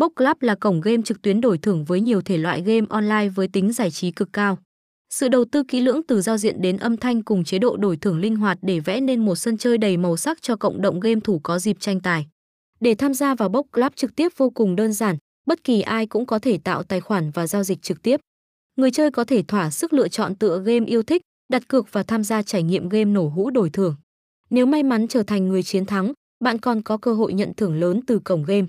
Book Club là cổng game trực tuyến đổi thưởng với nhiều thể loại game online với tính giải trí cực cao. Sự đầu tư kỹ lưỡng từ giao diện đến âm thanh cùng chế độ đổi thưởng linh hoạt để vẽ nên một sân chơi đầy màu sắc cho cộng đồng game thủ có dịp tranh tài. Để tham gia vào Book Club trực tiếp vô cùng đơn giản, bất kỳ ai cũng có thể tạo tài khoản và giao dịch trực tiếp. Người chơi có thể thỏa sức lựa chọn tựa game yêu thích, đặt cược và tham gia trải nghiệm game nổ hũ đổi thưởng. Nếu may mắn trở thành người chiến thắng, bạn còn có cơ hội nhận thưởng lớn từ cổng game.